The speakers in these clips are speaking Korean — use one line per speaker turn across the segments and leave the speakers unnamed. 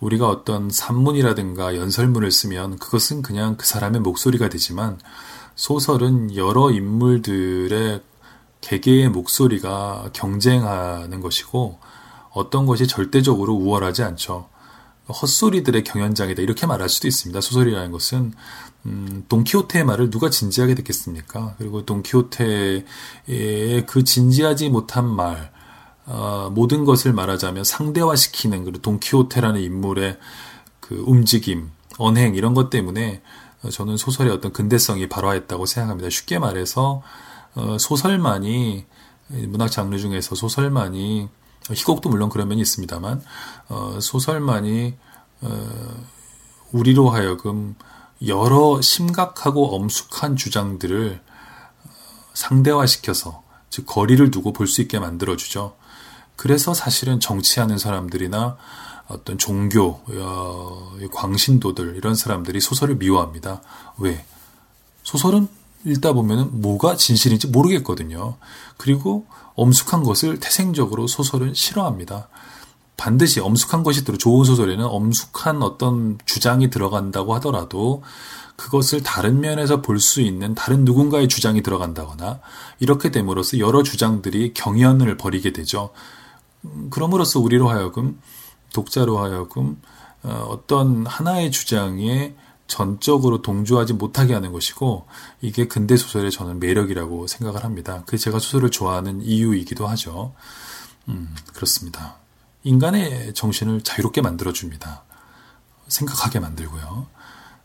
우리가 어떤 산문이라든가 연설문을 쓰면 그것은 그냥 그 사람의 목소리가 되지만 소설은 여러 인물들의 개개의 목소리가 경쟁하는 것이고 어떤 것이 절대적으로 우월하지 않죠. 헛소리들의 경연장이다 이렇게 말할 수도 있습니다. 소설이라는 것은 음, 돈키호테의 말을 누가 진지하게 듣겠습니까? 그리고 돈키호테의 그 진지하지 못한 말 어, 모든 것을 말하자면 상대화시키는 그 돈키호테라는 인물의 그 움직임, 언행 이런 것 때문에 저는 소설의 어떤 근대성이 발화했다고 생각합니다. 쉽게 말해서 어, 소설만이 문학 장르 중에서 소설만이 희곡도 물론 그런 면이 있습니다만 어, 소설만이 어, 우리로 하여금 여러 심각하고 엄숙한 주장들을 상대화시켜서 즉 거리를 두고 볼 수 있게 만들어주죠. 그래서 사실은 정치하는 사람들이나 어떤 종교, 어, 광신도들 이런 사람들이 소설을 미워합니다. 왜? 소설은 읽다 보면 뭐가 진실인지 모르겠거든요. 그리고 엄숙한 것을 태생적으로 소설은 싫어합니다. 반드시 엄숙한 것이 들어 좋은 소설에는 엄숙한 어떤 주장이 들어간다고 하더라도 그것을 다른 면에서 볼 수 있는 다른 누군가의 주장이 들어간다거나 이렇게 됨으로써 여러 주장들이 경연을 벌이게 되죠. 음, 그럼으로써 우리로 하여금 독자로 하여금 어, 어떤 하나의 주장에 전적으로 동조하지 못하게 하는 것이고 이게 근대 소설의 저는 매력이라고 생각을 합니다. 그 제가 소설을 좋아하는 이유이기도 하죠. 음, 그렇습니다. 인간의 정신을 자유롭게 만들어 줍니다. 생각하게 만들고요.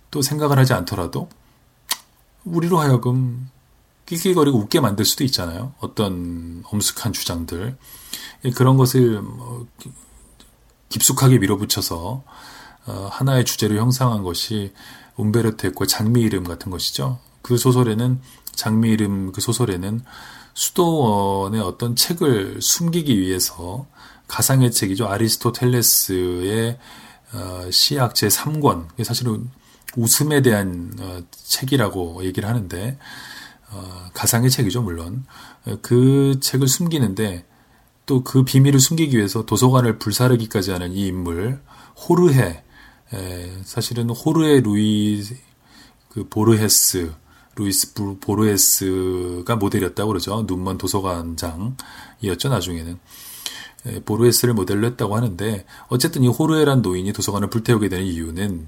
또 생각을 하지 않더라도 우리로 하여금 낄낄거리고 웃게 만들 수도 있잖아요. 어떤 엄숙한 주장들. 그런 것을 뭐 깊숙하게 밀어붙여서 어, 하나의 주제로 형성한 것이 움베르토 에코 장미 이름 같은 것이죠. 그 소설에는 장미 이름 그 소설에는 수도원의 어떤 책을 숨기기 위해서 가상의 책이죠. 아리스토텔레스의 어, 시학 제 3권. 사실은 웃음에 대한 어, 책이라고 얘기를 하는데 어, 가상의 책이죠, 물론. 그 책을 숨기는데 또 그 비밀을 숨기기 위해서 도서관을 불사르기까지 하는 이 인물 호르헤 에, 사실은 호르헤 루이 그 보르헤스 루이스 보르헤스가 모델이었다고 그러죠. 눈먼 도서관장이었죠. 나중에는 에, 보르헤스를 모델로 했다고 하는데 어쨌든 이 호르헤란 노인이 도서관을 불태우게 되는 이유는 이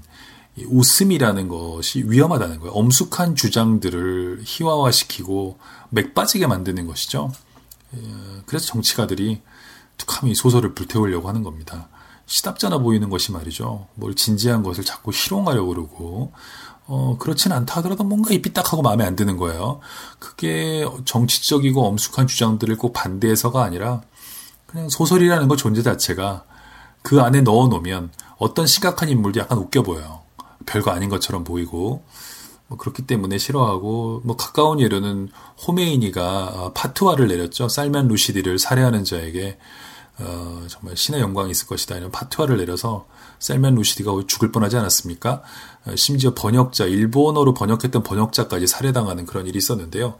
웃음이라는 것이 위험하다는 거예요. 엄숙한 주장들을 희화화시키고 맥 빠지게 만드는 것이죠. 에, 그래서 정치가들이 툭하면 이 소설을 불태우려고 하는 겁니다. 시답잖아 보이는 것이 말이죠. 뭘 진지한 것을 자꾸 희롱하려고 그러고, 어, 그렇진 않다 하더라도 뭔가 이 삐딱하고 마음에 안 드는 거예요. 그게 정치적이고 엄숙한 주장들을 꼭 반대해서가 아니라, 그냥 소설이라는 것 존재 자체가 그 안에 넣어 놓으면 어떤 심각한 인물도 약간 웃겨 보여요. 별거 아닌 것처럼 보이고, 뭐 그렇기 때문에 싫어하고, 뭐 가까운 예로는 호메이니가 파트화를 내렸죠. 살만 루시디를 살해하는 자에게 어, 정말 신의 영광이 있을 것이다. 이런 파트화를 내려서 셀맨 루시디가 죽을 뻔하지 않았습니까? 어, 심지어 번역자, 일본어로 번역했던 번역자까지 살해당하는 그런 일이 있었는데요.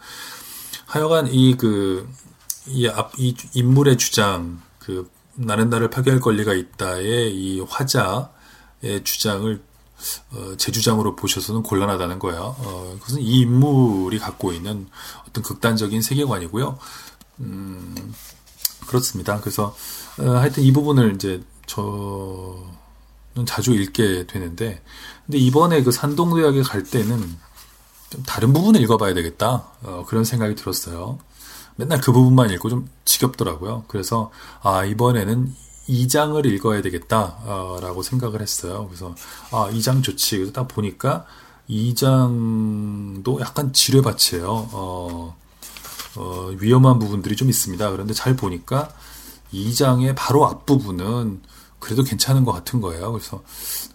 하여간 이 그, 이, 앞, 이 인물의 주장, 그, 나는 나를 파괴할 권리가 있다의 이 화자의 주장을 어, 제 주장으로 보셔서는 곤란하다는 거예요. 어, 그것은 이 인물이 갖고 있는 어떤 극단적인 세계관이고요. 음, 그렇습니다. 그래서 어, 하여튼 이 부분을 이제 저는 자주 읽게 되는데 근데 이번에 그 산동대학에 갈 때는 좀 다른 부분을 읽어봐야 되겠다 어, 그런 생각이 들었어요. 맨날 그 부분만 읽고 좀 지겹더라고요. 그래서 아 이번에는 2장을 읽어야 되겠다라고 생각을 했어요. 그래서 아 2장 좋지. 그래서 딱 보니까 2장도 약간 지뢰밭이에요. 어, 어, 위험한 부분들이 좀 있습니다. 그런데 잘 보니까 2장의 바로 앞부분은 그래도 괜찮은 것 같은 거예요. 그래서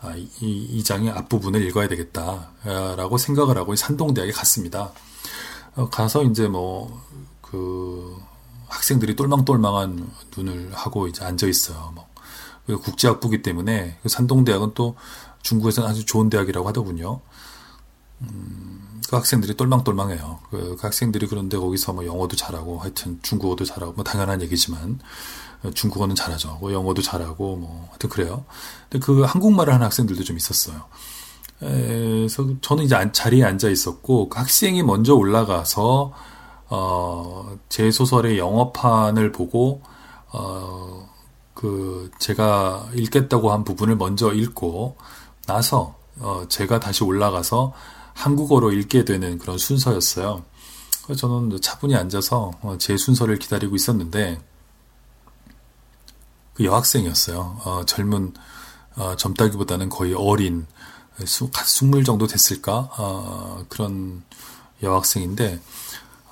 아, 이, 이 장의 앞부분을 읽어야 되겠다라고 생각을 하고 산동대학에 갔습니다. 어, 가서 이제 뭐 그 학생들이 똘망똘망한 눈을 하고 이제 앉아 있어요. 뭐 국제학부기 때문에 그 산동대학은 또 중국에서는 아주 좋은 대학이라고 하더군요. 음, 그 학생들이 똘망똘망해요. 그, 그, 학생들이 그런데 거기서 뭐 영어도 잘하고 하여튼 중국어도 잘하고 뭐 당연한 얘기지만 중국어는 잘하죠. 뭐 영어도 잘하고 뭐 하여튼 그래요. 근데 그 한국말을 하는 학생들도 좀 있었어요. 그래서 저는 이제 자리에 앉아 있었고 그 학생이 먼저 올라가서 어, 제 소설의 영어판을 보고 어, 그 제가 읽겠다고 한 부분을 먼저 읽고 나서 어, 제가 다시 올라가서 한국어로 읽게 되는 그런 순서였어요. 그래서 저는 차분히 앉아서 어, 제 순서를 기다리고 있었는데 그 여학생이었어요. 어, 젊은 어, 젊다기보다는 거의 어린 스물 정도 됐을까 어, 그런 여학생인데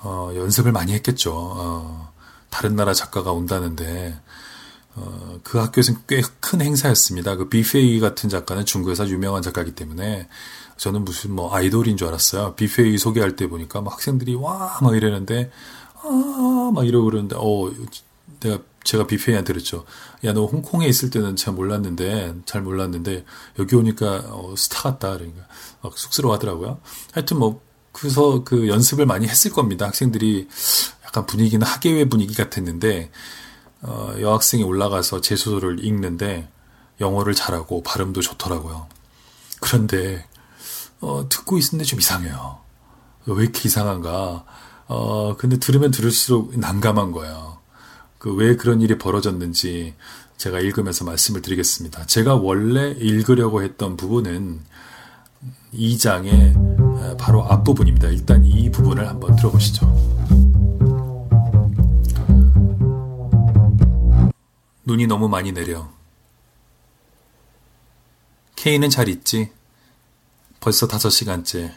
어, 연습을 많이 했겠죠. 어, 다른 나라 작가가 온다는데 어, 그 학교에서는 꽤 큰 행사였습니다. 그 비페이 같은 작가는 중국에서 유명한 작가이기 때문에 저는 무슨 뭐 아이돌인 줄 알았어요. 비페이 소개할 때 보니까 막 학생들이 와 막 이러는데 아 막 이러고 그러는데 어 내가 제가 비페이한테 그랬죠. 야 너 홍콩에 있을 때는 잘 몰랐는데 잘 몰랐는데 여기 오니까 어, 스타 같다 그러니까 막 쑥스러워하더라고요. 하여튼 뭐 그래서 그 연습을 많이 했을 겁니다. 학생들이 약간 분위기는 학예회 분위기 같았는데 어, 여학생이 올라가서 제 소설을 읽는데 영어를 잘하고 발음도 좋더라고요. 그런데 어, 듣고 있는데 좀 이상해요. 왜 이렇게 이상한가? 어, 근데 들으면 들을수록 난감한 거예요. 그 왜 그런 일이 벌어졌는지 제가 읽으면서 말씀을 드리겠습니다. 제가 원래 읽으려고 했던 부분은 이 장의 바로 앞부분입니다. 일단 이 부분을 한번 들어보시죠. 눈이 너무 많이 내려. 케이는 잘 있지? 벌써 다섯 시간째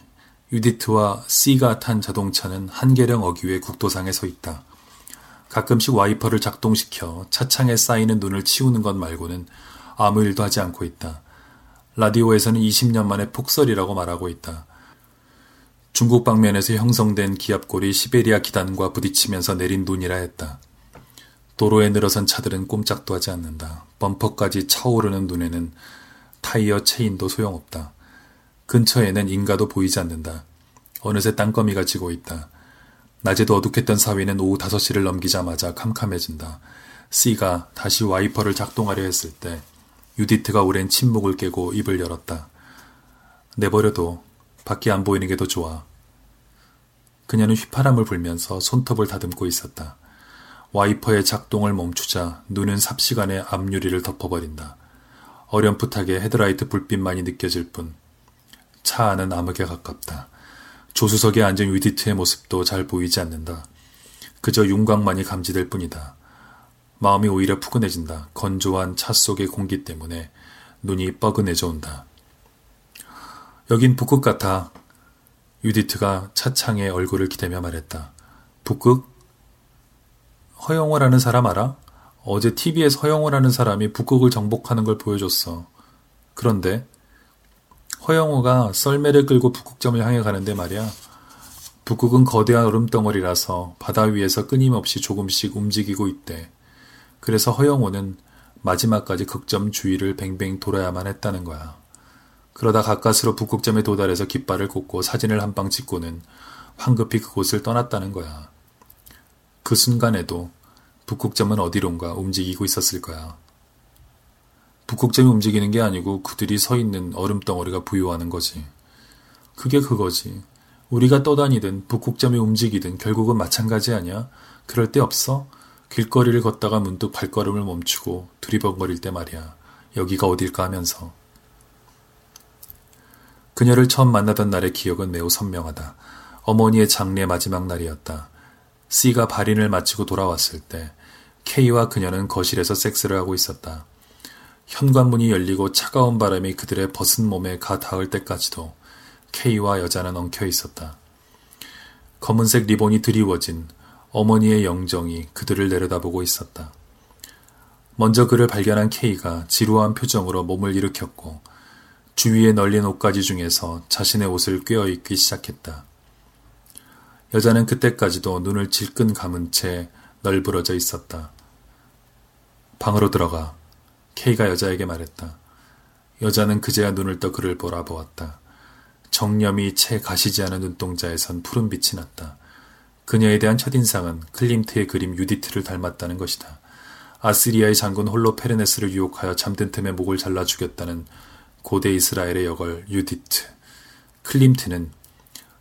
유디트와 C가 탄 자동차는 한계령 어귀 에 국도상에 서 있다. 가끔씩 와이퍼를 작동시켜 차창에 쌓이는 눈을 치우는 것 말고는 아무 일도 하지 않고 있다. 라디오에서는 20년 만에 폭설이라고 말하고 있다. 중국 방면에서 형성된 기압골이 시베리아 기단과 부딪히면서 내린 눈이라 했다. 도로에 늘어선 차들은 꼼짝도 하지 않는다. 범퍼까지 차오르는 눈에는 타이어 체인도 소용없다. 근처에는 인가도 보이지 않는다. 어느새 땅거미가 지고 있다. 낮에도 어둑했던 사위는 오후 5시를 넘기자마자 캄캄해진다. C가 다시 와이퍼를 작동하려 했을 때 유디트가 오랜 침묵을 깨고 입을 열었다. 내버려도 밖이 안 보이는 게 더 좋아. 그녀는 휘파람을 불면서 손톱을 다듬고 있었다. 와이퍼의 작동을 멈추자 눈은 삽시간에 앞유리를 덮어버린다. 어렴풋하게 헤드라이트 불빛만이 느껴질 뿐. 차 안은 암흑에 가깝다. 조수석에 앉은 위디트의 모습도 잘 보이지 않는다. 그저 윤곽만이 감지될 뿐이다. 마음이 오히려 푸근해진다. 건조한 차 속의 공기 때문에 눈이 뻐근해져 온다. 여긴 북극 같아. 유디트가 차창에 얼굴을 기대며 말했다. 북극? 허영호라는 사람 알아? 어제 TV에서 허영호라는 사람이 북극을 정복하는 걸 보여줬어. 그런데 허영호가 썰매를 끌고 북극점을 향해 가는데 말이야. 북극은 거대한 얼음덩어리라서 바다 위에서 끊임없이 조금씩 움직이고 있대. 그래서 허영호는 마지막까지 극점 주위를 뱅뱅 돌아야만 했다는 거야. 그러다 가까스로 북극점에 도달해서 깃발을 꽂고 사진을 한 방 찍고는 황급히 그곳을 떠났다는 거야. 그 순간에도 북극점은 어디론가 움직이고 있었을 거야. 북극점이 움직이는 게 아니고 그들이 서 있는 얼음 덩어리가 부여하는 거지. 그게 그거지. 우리가 떠다니든 북극점이 움직이든 결국은 마찬가지 아니야? 그럴 때 없어? 길거리를 걷다가 문득 발걸음을 멈추고 두리번거릴 때 말이야. 여기가 어딜까 하면서. 그녀를 처음 만나던 날의 기억은 매우 선명하다. 어머니의 장례 마지막 날이었다. C가 발인을 마치고 돌아왔을 때 K와 그녀는 거실에서 섹스를 하고 있었다. 현관문이 열리고 차가운 바람이 그들의 벗은 몸에 가 닿을 때까지도 K와 여자는 엉켜 있었다. 검은색 리본이 드리워진 어머니의 영정이 그들을 내려다보고 있었다. 먼저 그를 발견한 K가 지루한 표정으로 몸을 일으켰고 주위에 널린 옷가지 중에서 자신의 옷을 꿰어 입기 시작했다. 여자는 그때까지도 눈을 질끈 감은 채 널브러져 있었다. 방으로 들어가. K가 여자에게 말했다. 여자는 그제야 눈을 떠 그를 보라보았다. 정념이 채 가시지 않은 눈동자에선 푸른 빛이 났다. 그녀에 대한 첫인상은 클림트의 그림 유디트를 닮았다는 것이다. 아시리아의 장군 홀로페르네스를 유혹하여 잠든 틈에 목을 잘라 죽였다는 고대 이스라엘의 여걸 유디트. 클림트는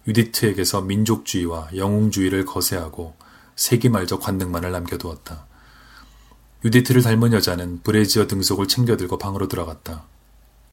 유디트에게서 민족주의와 영웅주의를 거세하고 세기말적 관능만을 남겨두었다. 유디트를 닮은 여자는 브래지어 등속을 챙겨들고 방으로 들어갔다.